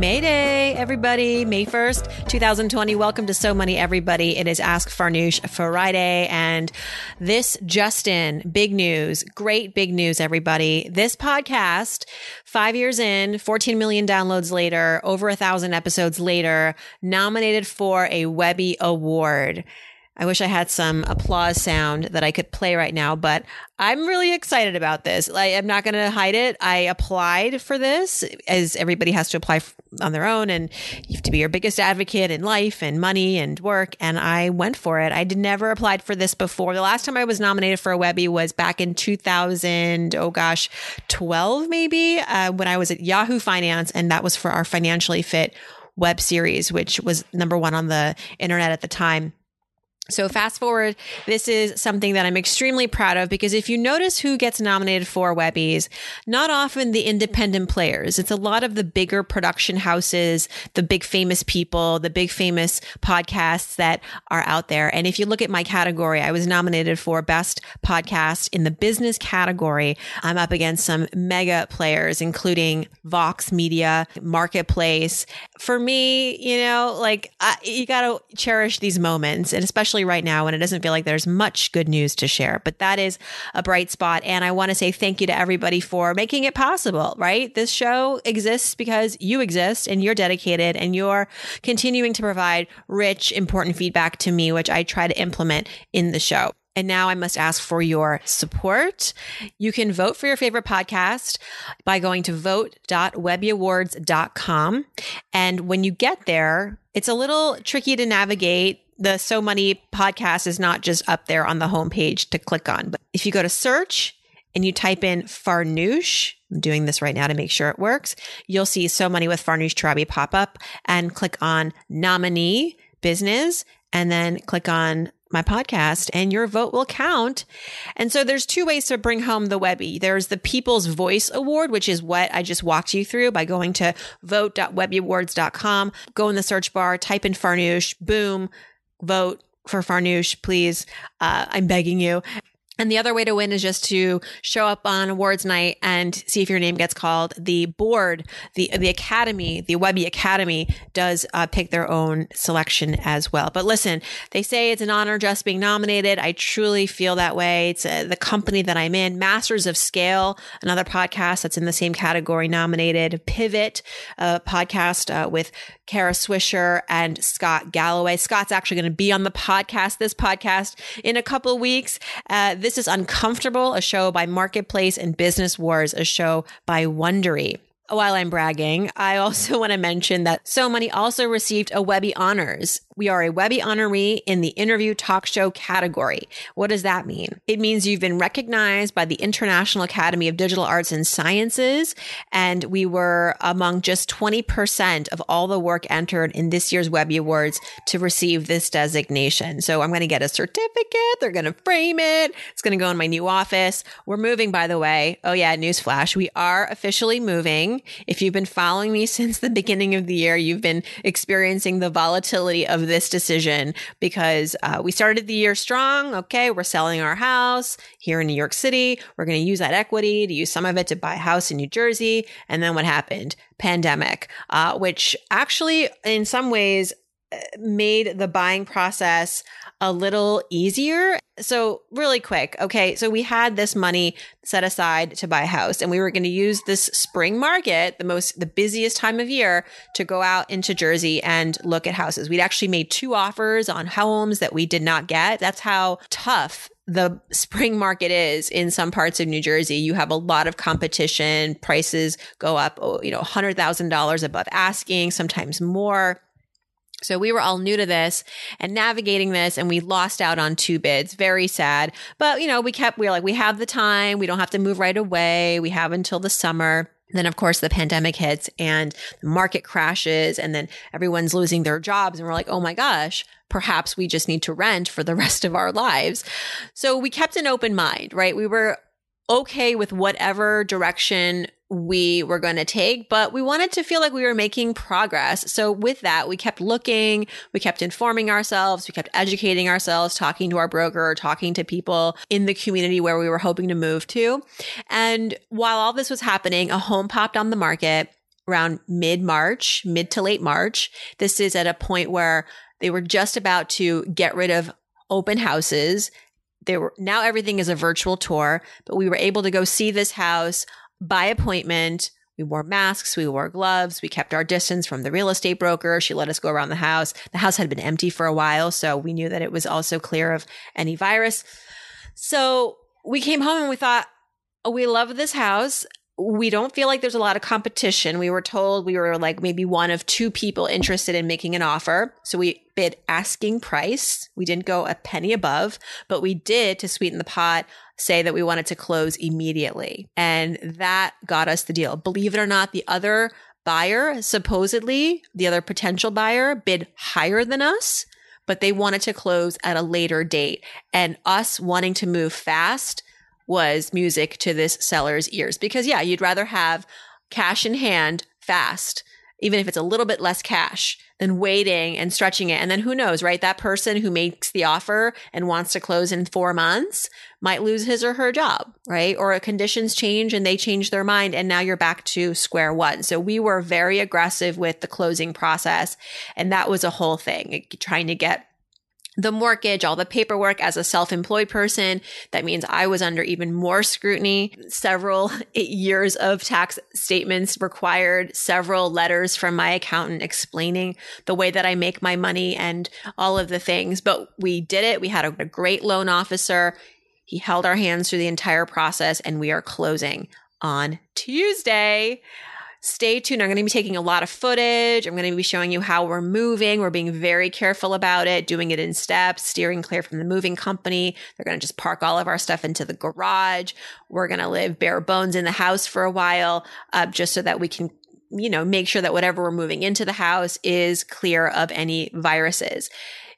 Mayday, everybody. May 1st, 2020. Welcome to So Money, everybody. It is Ask Farnoosh Friday. And this, Justin, big news, great big news, everybody. This podcast, five years in, 14 million downloads later, over a thousand episodes later, nominated for a Webby Award. I wish I had some applause sound that I could play right now, but I'm really excited about this. I, am not going to hide it. I applied for this as everybody has to apply on their own and you have to be your biggest advocate in life and money and work. And I went for it. I would never applied for this before. The last time I was nominated for a Webby was back in 2000, oh gosh, 12 maybe, uh, when I was at Yahoo Finance. And that was for our financially fit web series, which was number one on the internet at the time. So fast forward, this is something that I'm extremely proud of because if you notice who gets nominated for Webbies, not often the independent players. It's a lot of the bigger production houses, the big famous people, the big famous podcasts that are out there. And if you look at my category, I was nominated for best podcast in the business category. I'm up against some mega players, including Vox Media, Marketplace. For me, you know, like I, you got to cherish these moments and especially especially right now when it doesn't feel like there's much good news to share. But that is a bright spot. And I want to say thank you to everybody for making it possible, right? This show exists because you exist and you're dedicated and you're continuing to provide rich, important feedback to me, which I try to implement in the show. And now I must ask for your support. You can vote for your favorite podcast by going to vote.webbyawards.com. And when you get there, it's a little tricky to navigate the So Money podcast is not just up there on the homepage to click on. But if you go to search and you type in Farnoosh, I'm doing this right now to make sure it works, you'll see So Money with Farnoosh Torabi pop up and click on nominee business and then click on my podcast and your vote will count. And so there's two ways to bring home the Webby. There's the People's Voice Award, which is what I just walked you through by going to vote.webbyawards.com, go in the search bar, type in Farnoosh, boom, vote for Farnoosh, please. Uh, I'm begging you. And the other way to win is just to show up on awards night and see if your name gets called. The board, the the academy, the Webby Academy does uh, pick their own selection as well. But listen, they say it's an honor just being nominated. I truly feel that way. It's uh, the company that I'm in. Masters of Scale, another podcast that's in the same category, nominated. Pivot, a podcast uh, with Kara Swisher and Scott Galloway. Scott's actually going to be on the podcast, this podcast, in a couple weeks. Uh, this is Uncomfortable, a show by Marketplace, and Business Wars, a show by Wondery while I'm bragging, I also want to mention that So Money also received a Webby Honors. We are a Webby honoree in the interview talk show category. What does that mean? It means you've been recognized by the International Academy of Digital Arts and Sciences, and we were among just 20% of all the work entered in this year's Webby Awards to receive this designation. So I'm going to get a certificate. They're going to frame it. It's going to go in my new office. We're moving, by the way. Oh yeah, newsflash. We are officially moving. If you've been following me since the beginning of the year, you've been experiencing the volatility of this decision because uh, we started the year strong. Okay, we're selling our house here in New York City. We're going to use that equity to use some of it to buy a house in New Jersey. And then what happened? Pandemic, uh, which actually, in some ways, made the buying process a little easier. So, really quick. Okay. So, we had this money set aside to buy a house, and we were going to use this spring market, the most, the busiest time of year, to go out into Jersey and look at houses. We'd actually made two offers on homes that we did not get. That's how tough the spring market is in some parts of New Jersey. You have a lot of competition. Prices go up, oh, you know, $100,000 above asking, sometimes more. So we were all new to this and navigating this and we lost out on two bids. Very sad. But you know, we kept we were like we have the time. We don't have to move right away. We have until the summer. Then, of course, the pandemic hits and the market crashes, and then everyone's losing their jobs. And we're like, oh my gosh, perhaps we just need to rent for the rest of our lives. So we kept an open mind, right? We were okay with whatever direction we were going to take, but we wanted to feel like we were making progress. So with that, we kept looking, we kept informing ourselves, we kept educating ourselves, talking to our broker, talking to people in the community where we were hoping to move to. And while all this was happening, a home popped on the market around mid March, mid to late March. This is at a point where they were just about to get rid of open houses. There were now everything is a virtual tour, but we were able to go see this house by appointment. We wore masks, we wore gloves, we kept our distance from the real estate broker. She let us go around the house. The house had been empty for a while, so we knew that it was also clear of any virus. So we came home and we thought, oh, we love this house we don't feel like there's a lot of competition. We were told we were like maybe one of two people interested in making an offer. So we bid asking price. We didn't go a penny above, but we did to sweeten the pot say that we wanted to close immediately. And that got us the deal. Believe it or not, the other buyer, supposedly the other potential buyer bid higher than us, but they wanted to close at a later date. And us wanting to move fast was music to this seller's ears because yeah, you'd rather have cash in hand fast, even if it's a little bit less cash than waiting and stretching it. And then who knows, right? That person who makes the offer and wants to close in four months might lose his or her job, right? Or conditions change and they change their mind and now you're back to square one. So we were very aggressive with the closing process. And that was a whole thing, trying to get the mortgage, all the paperwork as a self employed person. That means I was under even more scrutiny. Several years of tax statements required, several letters from my accountant explaining the way that I make my money and all of the things. But we did it. We had a, a great loan officer. He held our hands through the entire process, and we are closing on Tuesday stay tuned. I'm going to be taking a lot of footage. I'm going to be showing you how we're moving. We're being very careful about it, doing it in steps, steering clear from the moving company. They're going to just park all of our stuff into the garage. We're going to live bare bones in the house for a while, uh, just so that we can you know, make sure that whatever we're moving into the house is clear of any viruses.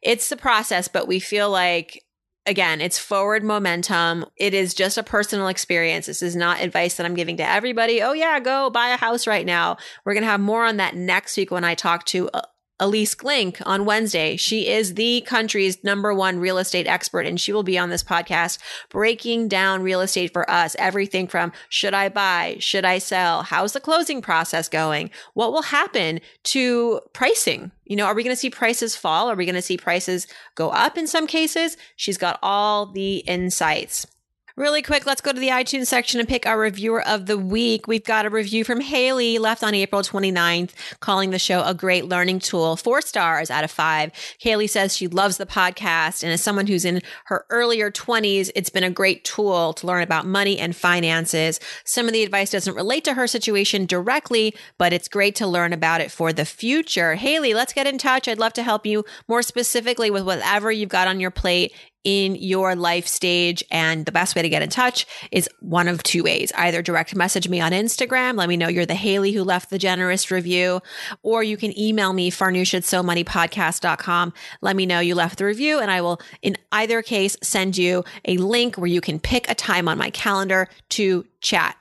It's the process, but we feel like again, it's forward momentum. It is just a personal experience. This is not advice that I'm giving to everybody. Oh, yeah, go buy a house right now. We're going to have more on that next week when I talk to uh, Ilyce Glink on Wednesday. She is the country's number one real estate expert, and she will be on this podcast breaking down real estate for us. Everything from should I buy? Should I sell? How's the closing process going? What will happen to pricing? You know, are we going to see prices fall? Are we going to see prices go up in some cases? She's got all the insights. Really quick, let's go to the iTunes section and pick our reviewer of the week. We've got a review from Haley left on April 29th, calling the show a great learning tool. Four stars out of five. Haley says she loves the podcast. And as someone who's in her earlier 20s, it's been a great tool to learn about money and finances. Some of the advice doesn't relate to her situation directly, but it's great to learn about it for the future. Haley, let's get in touch. I'd love to help you more specifically with whatever you've got on your plate in your life stage. And the best way to get in touch is one of two ways. Either direct message me on Instagram. Let me know you're the Haley who left the generous review, or you can email me farnoosh at somoneypodcast.com. Let me know you left the review and I will in either case send you a link where you can pick a time on my calendar to chat.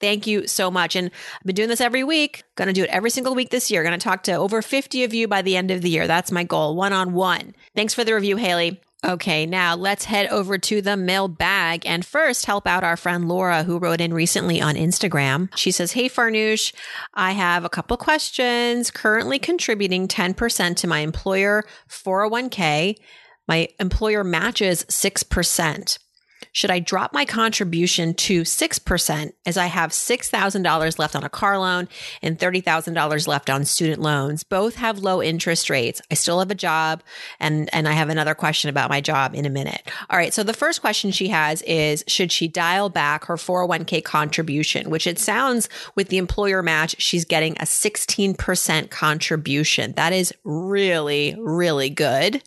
Thank you so much. And I've been doing this every week. Going to do it every single week this year. Going to talk to over 50 of you by the end of the year. That's my goal, one on one. Thanks for the review, Haley. Okay, now let's head over to the mailbag and first help out our friend Laura, who wrote in recently on Instagram. She says, Hey, Farnoosh, I have a couple questions. Currently contributing 10% to my employer 401k. My employer matches 6%. Should I drop my contribution to 6% as I have $6,000 left on a car loan and $30,000 left on student loans? Both have low interest rates. I still have a job and, and I have another question about my job in a minute. All right. So the first question she has is, should she dial back her 401k contribution, which it sounds with the employer match, she's getting a 16% contribution. That is really, really good.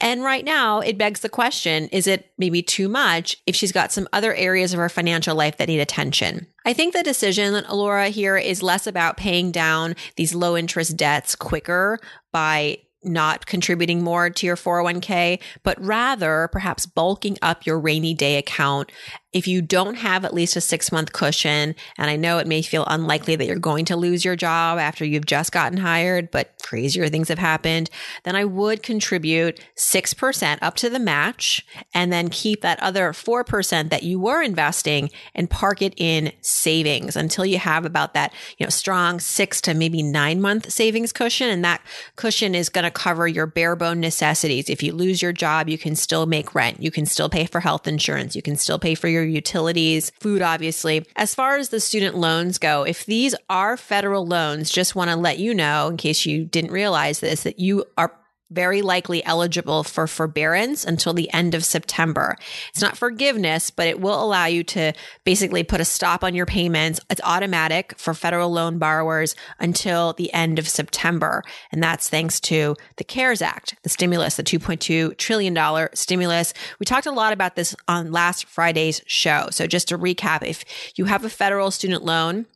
And right now, it begs the question is it maybe too much if she's got some other areas of her financial life that need attention? I think the decision, Laura, here is less about paying down these low interest debts quicker by not contributing more to your 401k, but rather perhaps bulking up your rainy day account if you don't have at least a six month cushion, and I know it may feel unlikely that you're going to lose your job after you've just gotten hired, but crazier things have happened, then I would contribute 6% up to the match and then keep that other 4% that you were investing and park it in savings until you have about that, you know, strong six to maybe nine month savings cushion. And that cushion is going to cover your bare bone necessities. If you lose your job, you can still make rent. You can still pay for health insurance. You can still pay for your your utilities, food, obviously. As far as the student loans go, if these are federal loans, just want to let you know, in case you didn't realize this, that you are very likely eligible for forbearance until the end of September. It's not forgiveness, but it will allow you to basically put a stop on your payments. It's automatic for federal loan borrowers until the end of September. And that's thanks to the CARES Act, the stimulus, the $2.2 trillion stimulus. We talked a lot about this on last Friday's show. So just to recap, if you have a federal student loan,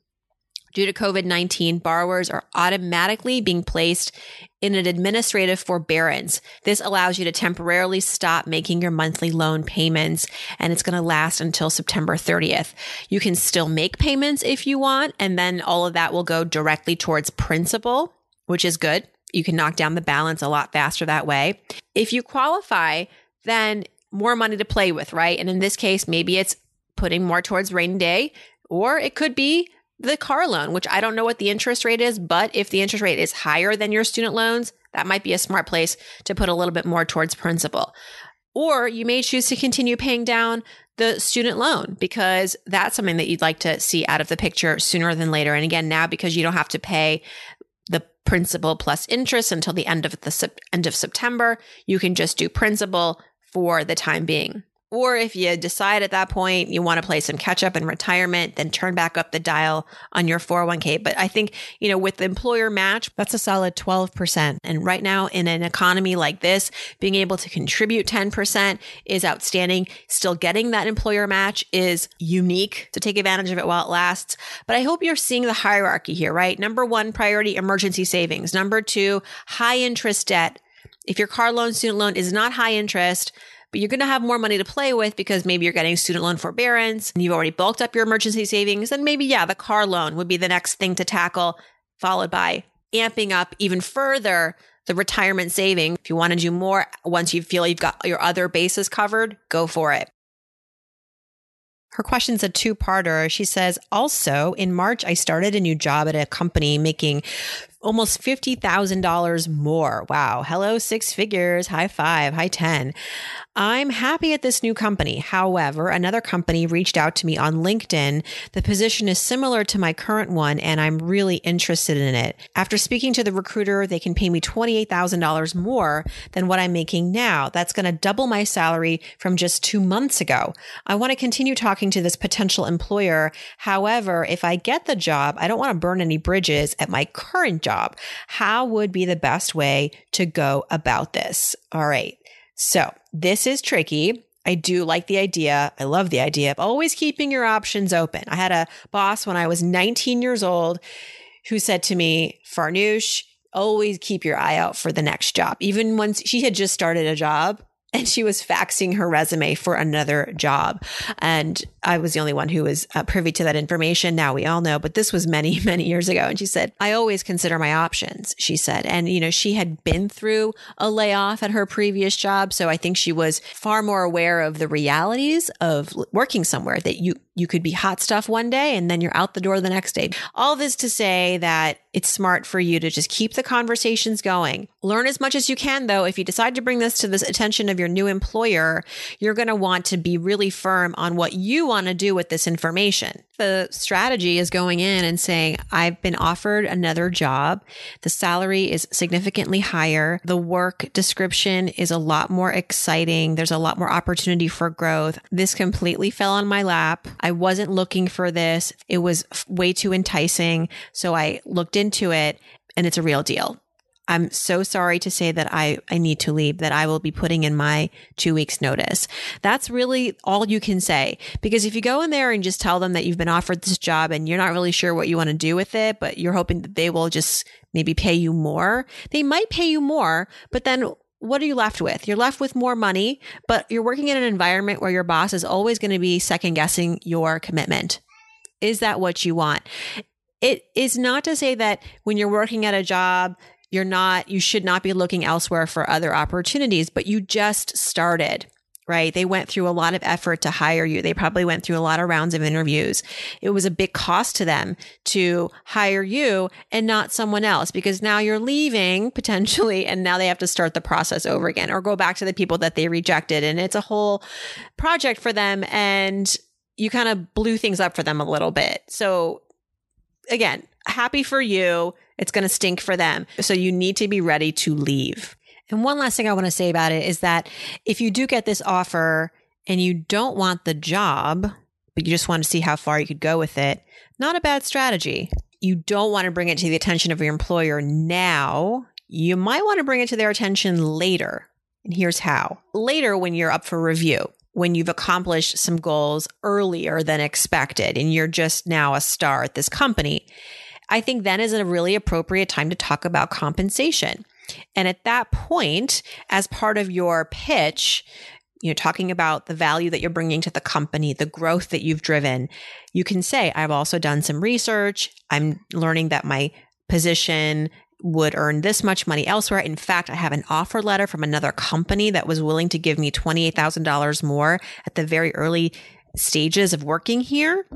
Due to COVID 19, borrowers are automatically being placed in an administrative forbearance. This allows you to temporarily stop making your monthly loan payments and it's going to last until September 30th. You can still make payments if you want, and then all of that will go directly towards principal, which is good. You can knock down the balance a lot faster that way. If you qualify, then more money to play with, right? And in this case, maybe it's putting more towards rainy day, or it could be the car loan, which I don't know what the interest rate is, but if the interest rate is higher than your student loans, that might be a smart place to put a little bit more towards principal. Or you may choose to continue paying down the student loan because that's something that you'd like to see out of the picture sooner than later. And again, now because you don't have to pay the principal plus interest until the end of the end of September, you can just do principal for the time being. Or if you decide at that point you want to play some catch up in retirement, then turn back up the dial on your 401k. But I think, you know, with the employer match, that's a solid 12%. And right now in an economy like this, being able to contribute 10% is outstanding. Still getting that employer match is unique to take advantage of it while it lasts. But I hope you're seeing the hierarchy here, right? Number one, priority emergency savings. Number two, high interest debt. If your car loan, student loan is not high interest, but you're going to have more money to play with because maybe you're getting student loan forbearance and you've already bulked up your emergency savings. And maybe, yeah, the car loan would be the next thing to tackle, followed by amping up even further the retirement saving. If you want to do more once you feel you've got your other bases covered, go for it. Her question's a two parter. She says, also in March, I started a new job at a company making almost $50,000 more. Wow. Hello, six figures. High five. High 10. I'm happy at this new company. However, another company reached out to me on LinkedIn. The position is similar to my current one, and I'm really interested in it. After speaking to the recruiter, they can pay me $28,000 more than what I'm making now. That's going to double my salary from just two months ago. I want to continue talking to this potential employer. However, if I get the job, I don't want to burn any bridges at my current job. How would be the best way to go about this? All right. So this is tricky. I do like the idea. I love the idea of always keeping your options open. I had a boss when I was 19 years old who said to me, Farnoosh, always keep your eye out for the next job. Even once she had just started a job and she was faxing her resume for another job. And I was the only one who was uh, privy to that information. Now we all know, but this was many, many years ago. And she said, I always consider my options, she said. And, you know, she had been through a layoff at her previous job. So I think she was far more aware of the realities of working somewhere that you, you could be hot stuff one day and then you're out the door the next day. All this to say that it's smart for you to just keep the conversations going. Learn as much as you can, though. If you decide to bring this to the attention of your new employer, you're going to want to be really firm on what you want to do with this information. The strategy is going in and saying, I've been offered another job. The salary is significantly higher. The work description is a lot more exciting. There's a lot more opportunity for growth. This completely fell on my lap. I wasn't looking for this. It was way too enticing. So I looked into it and it's a real deal. I'm so sorry to say that I, I need to leave, that I will be putting in my two weeks notice. That's really all you can say. Because if you go in there and just tell them that you've been offered this job and you're not really sure what you want to do with it, but you're hoping that they will just maybe pay you more, they might pay you more, but then what are you left with? You're left with more money, but you're working in an environment where your boss is always going to be second guessing your commitment. Is that what you want? It is not to say that when you're working at a job, you're not, you should not be looking elsewhere for other opportunities, but you just started right? They went through a lot of effort to hire you. They probably went through a lot of rounds of interviews. It was a big cost to them to hire you and not someone else because now you're leaving potentially and now they have to start the process over again or go back to the people that they rejected. And it's a whole project for them. And you kind of blew things up for them a little bit. So again, happy for you. It's going to stink for them. So you need to be ready to leave. And one last thing I want to say about it is that if you do get this offer and you don't want the job, but you just want to see how far you could go with it, not a bad strategy. You don't want to bring it to the attention of your employer now. You might want to bring it to their attention later. And here's how later, when you're up for review, when you've accomplished some goals earlier than expected, and you're just now a star at this company. I think then is a really appropriate time to talk about compensation. And at that point, as part of your pitch, you know, talking about the value that you're bringing to the company, the growth that you've driven, you can say, I've also done some research. I'm learning that my position would earn this much money elsewhere. In fact, I have an offer letter from another company that was willing to give me $28,000 more at the very early stages of working here.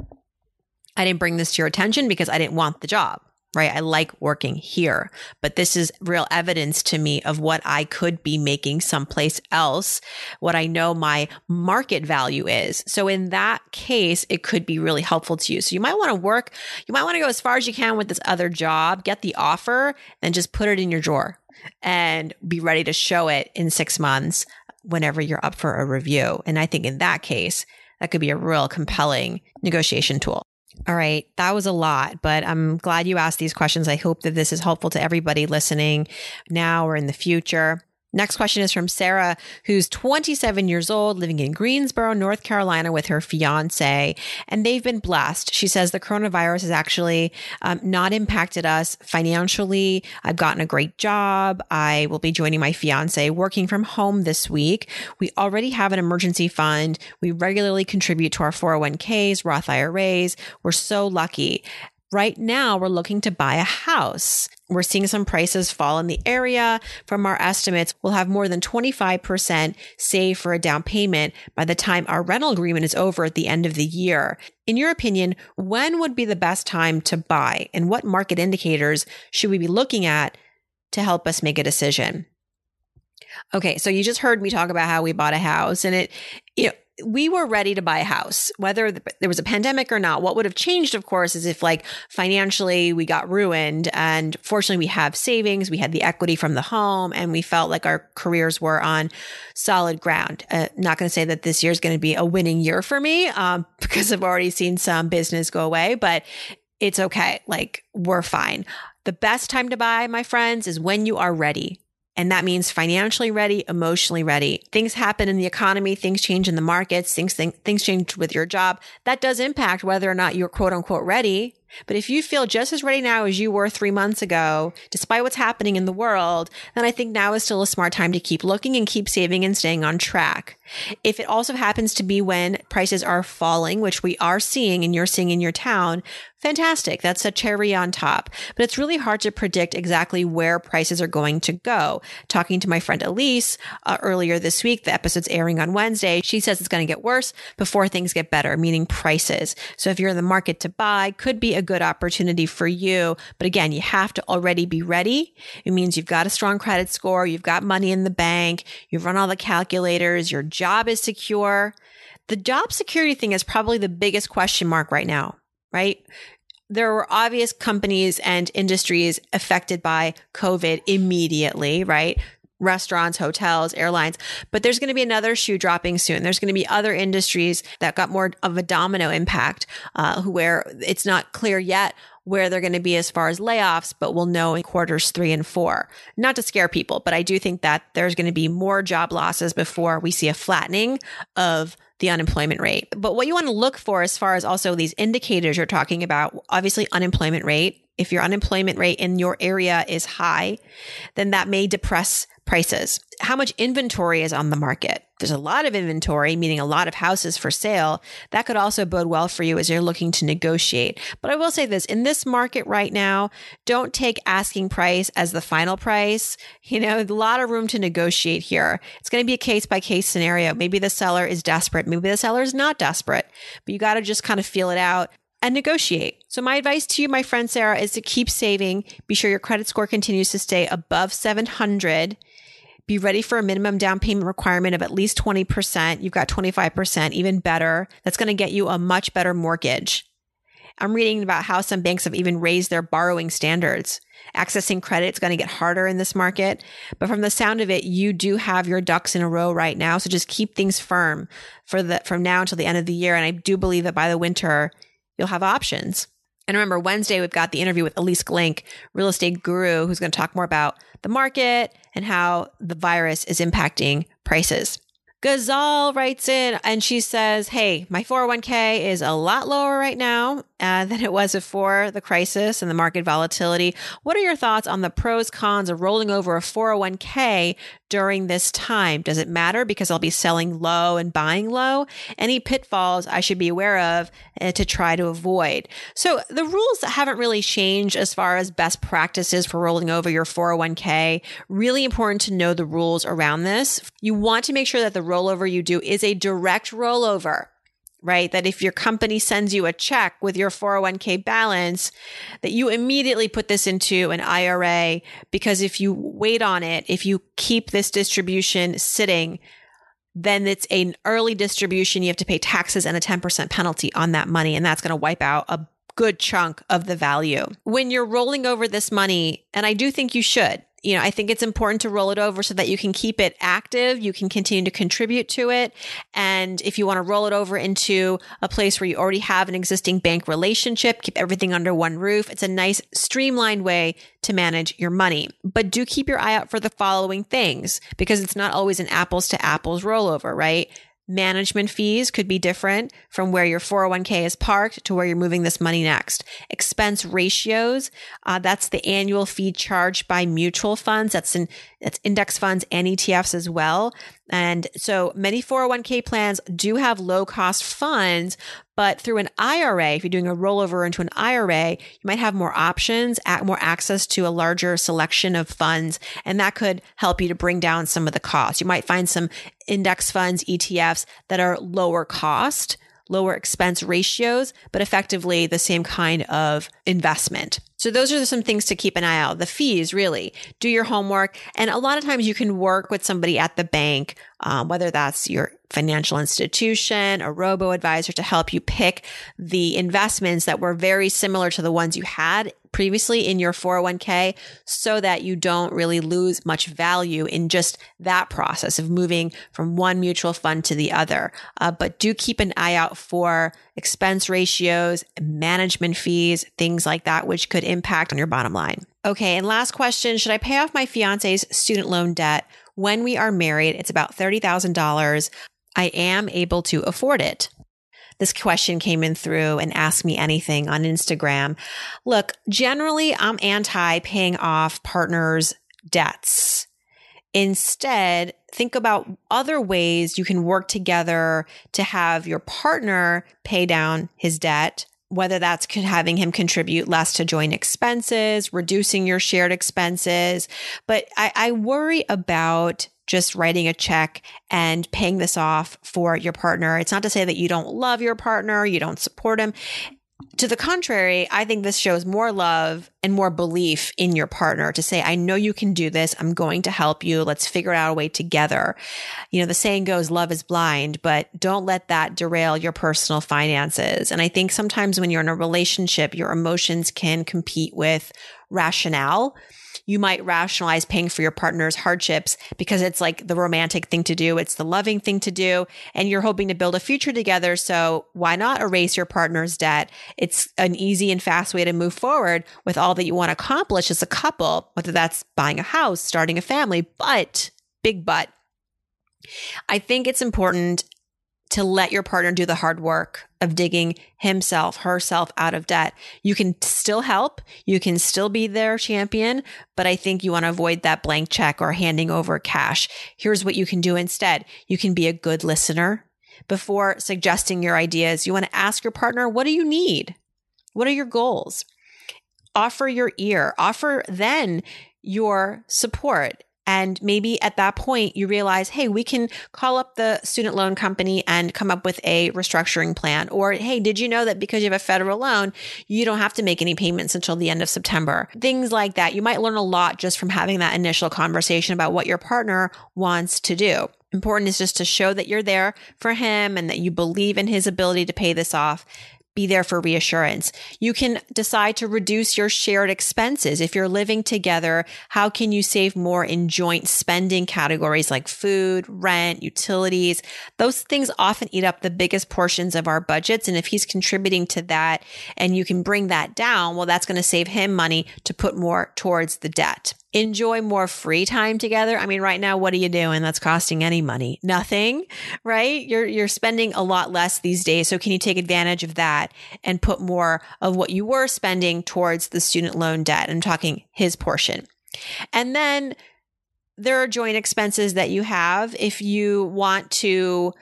I didn't bring this to your attention because I didn't want the job right? I like working here, but this is real evidence to me of what I could be making someplace else, what I know my market value is. So in that case, it could be really helpful to you. So you might want to work, you might want to go as far as you can with this other job, get the offer, and just put it in your drawer and be ready to show it in six months whenever you're up for a review. And I think in that case, that could be a real compelling negotiation tool. All right. That was a lot, but I'm glad you asked these questions. I hope that this is helpful to everybody listening now or in the future. Next question is from Sarah, who's 27 years old, living in Greensboro, North Carolina, with her fiance, and they've been blessed. She says the coronavirus has actually um, not impacted us financially. I've gotten a great job. I will be joining my fiance working from home this week. We already have an emergency fund. We regularly contribute to our 401ks, Roth IRAs. We're so lucky. Right now, we're looking to buy a house. We're seeing some prices fall in the area. From our estimates, we'll have more than 25% saved for a down payment by the time our rental agreement is over at the end of the year. In your opinion, when would be the best time to buy and what market indicators should we be looking at to help us make a decision? Okay, so you just heard me talk about how we bought a house and it, you know, we were ready to buy a house, whether there was a pandemic or not. What would have changed, of course, is if like financially we got ruined and fortunately we have savings, we had the equity from the home and we felt like our careers were on solid ground. Uh, not going to say that this year is going to be a winning year for me um, because I've already seen some business go away, but it's okay. Like we're fine. The best time to buy, my friends, is when you are ready. And that means financially ready, emotionally ready. Things happen in the economy, things change in the markets, things, things, things change with your job. That does impact whether or not you're quote unquote ready. But if you feel just as ready now as you were three months ago, despite what's happening in the world, then I think now is still a smart time to keep looking and keep saving and staying on track. If it also happens to be when prices are falling, which we are seeing and you're seeing in your town, fantastic. That's a cherry on top. But it's really hard to predict exactly where prices are going to go. Talking to my friend Ilyce uh, earlier this week, the episode's airing on Wednesday. She says it's going to get worse before things get better, meaning prices. So if you're in the market to buy, could be a good opportunity for you. But again, you have to already be ready. It means you've got a strong credit score, you've got money in the bank, you've run all the calculators, your job is secure. The job security thing is probably the biggest question mark right now right? There were obvious companies and industries affected by COVID immediately, right? Restaurants, hotels, airlines, but there's going to be another shoe dropping soon. There's going to be other industries that got more of a domino impact, uh, where it's not clear yet where they're going to be as far as layoffs, but we'll know in quarters three and four. Not to scare people, but I do think that there's going to be more job losses before we see a flattening of the unemployment rate. But what you want to look for as far as also these indicators you're talking about, obviously unemployment rate. If your unemployment rate in your area is high, then that may depress prices. How much inventory is on the market? There's a lot of inventory, meaning a lot of houses for sale. That could also bode well for you as you're looking to negotiate. But I will say this in this market right now, don't take asking price as the final price. You know, a lot of room to negotiate here. It's going to be a case by case scenario. Maybe the seller is desperate. Maybe the seller is not desperate, but you got to just kind of feel it out and negotiate. So my advice to you, my friend Sarah, is to keep saving. Be sure your credit score continues to stay above 700 be ready for a minimum down payment requirement of at least 20%. You've got 25%, even better. That's going to get you a much better mortgage. I'm reading about how some banks have even raised their borrowing standards. Accessing credit is going to get harder in this market. But from the sound of it, you do have your ducks in a row right now. So just keep things firm for the, from now until the end of the year. And I do believe that by the winter, you'll have options. And remember, Wednesday, we've got the interview with Ilyce Glink, real estate guru, who's going to talk more about the market and how the virus is impacting prices. Gazal writes in and she says, Hey, my 401k is a lot lower right now uh, than it was before the crisis and the market volatility. What are your thoughts on the pros, cons of rolling over a 401k during this time? Does it matter because I'll be selling low and buying low? Any pitfalls I should be aware of uh, to try to avoid? So the rules haven't really changed as far as best practices for rolling over your 401k. Really important to know the rules around this. You want to make sure that the rollover you do is a direct rollover right? That if your company sends you a check with your 401k balance, that you immediately put this into an IRA because if you wait on it, if you keep this distribution sitting, then it's an early distribution. You have to pay taxes and a 10% penalty on that money. And that's going to wipe out a good chunk of the value. When you're rolling over this money, and I do think you should, you know, I think it's important to roll it over so that you can keep it active. You can continue to contribute to it. And if you want to roll it over into a place where you already have an existing bank relationship, keep everything under one roof. It's a nice streamlined way to manage your money. But do keep your eye out for the following things because it's not always an apples to apples rollover, right? Management fees could be different from where your 401k is parked to where you're moving this money next. Expense ratios, uh, that's the annual fee charged by mutual funds. That's in, that's index funds and ETFs as well. And so many 401k plans do have low cost funds, but through an IRA, if you're doing a rollover into an IRA, you might have more options, more access to a larger selection of funds, and that could help you to bring down some of the costs. You might find some index funds, ETFs that are lower cost lower expense ratios, but effectively the same kind of investment. So those are some things to keep an eye out. The fees, really, do your homework. And a lot of times you can work with somebody at the bank, um, whether that's your financial institution, a robo advisor to help you pick the investments that were very similar to the ones you had previously in your 401k so that you don't really lose much value in just that process of moving from one mutual fund to the other. Uh, but do keep an eye out for expense ratios, management fees, things like that, which could impact on your bottom line. Okay. And last question. Should I pay off my fiance's student loan debt when we are married? It's about $30,000. I am able to afford it this question came in through and asked me anything on Instagram. Look, generally, I'm anti paying off partners' debts. Instead, think about other ways you can work together to have your partner pay down his debt, whether that's having him contribute less to joint expenses, reducing your shared expenses. But I, I worry about just writing a check and paying this off for your partner. It's not to say that you don't love your partner, you don't support him. To the contrary, I think this shows more love and more belief in your partner to say, I know you can do this. I'm going to help you. Let's figure out a way together. You know, the saying goes, love is blind, but don't let that derail your personal finances. And I think sometimes when you're in a relationship, your emotions can compete with rationale. You might rationalize paying for your partner's hardships because it's like the romantic thing to do. It's the loving thing to do. And you're hoping to build a future together. So why not erase your partner's debt? It's an easy and fast way to move forward with all that you want to accomplish as a couple, whether that's buying a house, starting a family, but big but. I think it's important to let your partner do the hard work of digging himself, herself out of debt. You can still help. You can still be their champion, but I think you want to avoid that blank check or handing over cash. Here's what you can do instead. You can be a good listener before suggesting your ideas. You want to ask your partner, what do you need? What are your goals? Offer your ear, offer then your support and maybe at that point, you realize, hey, we can call up the student loan company and come up with a restructuring plan. Or, hey, did you know that because you have a federal loan, you don't have to make any payments until the end of September? Things like that. You might learn a lot just from having that initial conversation about what your partner wants to do. Important is just to show that you're there for him and that you believe in his ability to pay this off be there for reassurance. You can decide to reduce your shared expenses. If you're living together, how can you save more in joint spending categories like food, rent, utilities? Those things often eat up the biggest portions of our budgets. And if he's contributing to that and you can bring that down, well, that's going to save him money to put more towards the debt enjoy more free time together. I mean, right now, what are you doing that's costing any money? Nothing, right? You're, you're spending a lot less these days. So can you take advantage of that and put more of what you were spending towards the student loan debt? I'm talking his portion. And then there are joint expenses that you have if you want to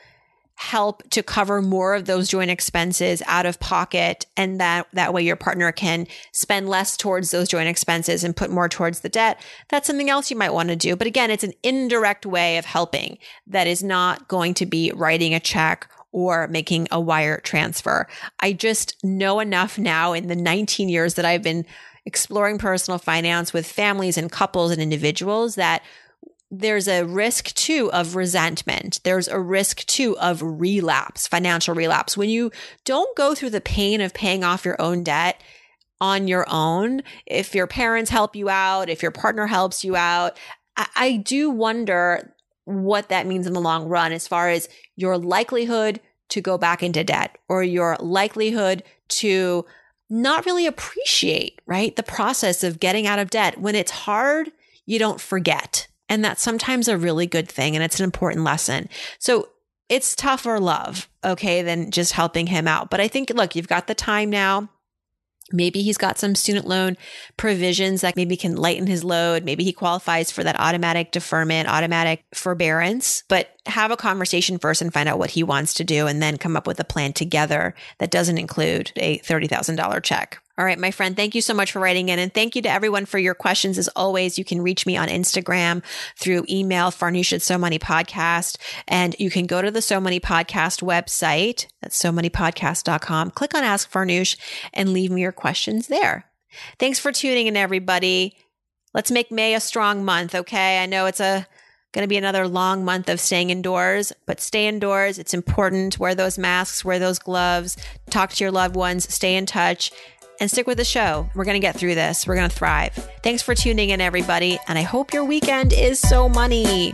help to cover more of those joint expenses out of pocket and that that way your partner can spend less towards those joint expenses and put more towards the debt that's something else you might want to do. But again it's an indirect way of helping that is not going to be writing a check or making a wire transfer. I just know enough now in the 19 years that i've been exploring personal finance with families and couples and individuals that there's a risk too of resentment. There's a risk too of relapse, financial relapse. When you don't go through the pain of paying off your own debt on your own, if your parents help you out, if your partner helps you out, I, I do wonder what that means in the long run as far as your likelihood to go back into debt or your likelihood to not really appreciate, right? The process of getting out of debt. When it's hard, you don't forget and that's sometimes a really good thing. And it's an important lesson. So it's tougher love, okay, than just helping him out. But I think, look, you've got the time now. Maybe he's got some student loan provisions that maybe can lighten his load. Maybe he qualifies for that automatic deferment, automatic forbearance, but have a conversation first and find out what he wants to do and then come up with a plan together that doesn't include a $30,000 check. All right, my friend, thank you so much for writing in. And thank you to everyone for your questions. As always, you can reach me on Instagram through email, Farnoosh So Money Podcast. And you can go to the So Money Podcast website, that's so moneypodcast.com, click on Ask Farnoosh and leave me your questions there. Thanks for tuning in, everybody. Let's make May a strong month, okay? I know it's a going to be another long month of staying indoors, but stay indoors. It's important. Wear those masks, wear those gloves, talk to your loved ones, stay in touch and stick with the show. We're going to get through this. We're going to thrive. Thanks for tuning in, everybody. And I hope your weekend is so money.